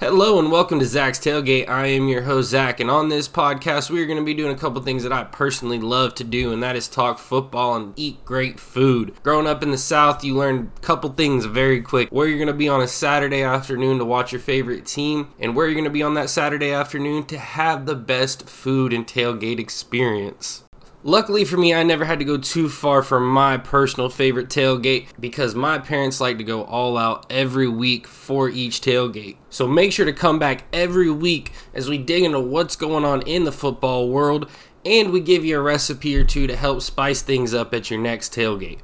Hello and welcome to Zach's Tailgate. I am your host, Zach, and on this podcast, we are going to be doing a couple things that I personally love to do, and that is talk football and eat great food. Growing up in the South, you learn a couple things very quick where you're going to be on a Saturday afternoon to watch your favorite team, and where you're going to be on that Saturday afternoon to have the best food and tailgate experience. Luckily for me, I never had to go too far from my personal favorite tailgate because my parents like to go all out every week for each tailgate. So make sure to come back every week as we dig into what's going on in the football world and we give you a recipe or two to help spice things up at your next tailgate.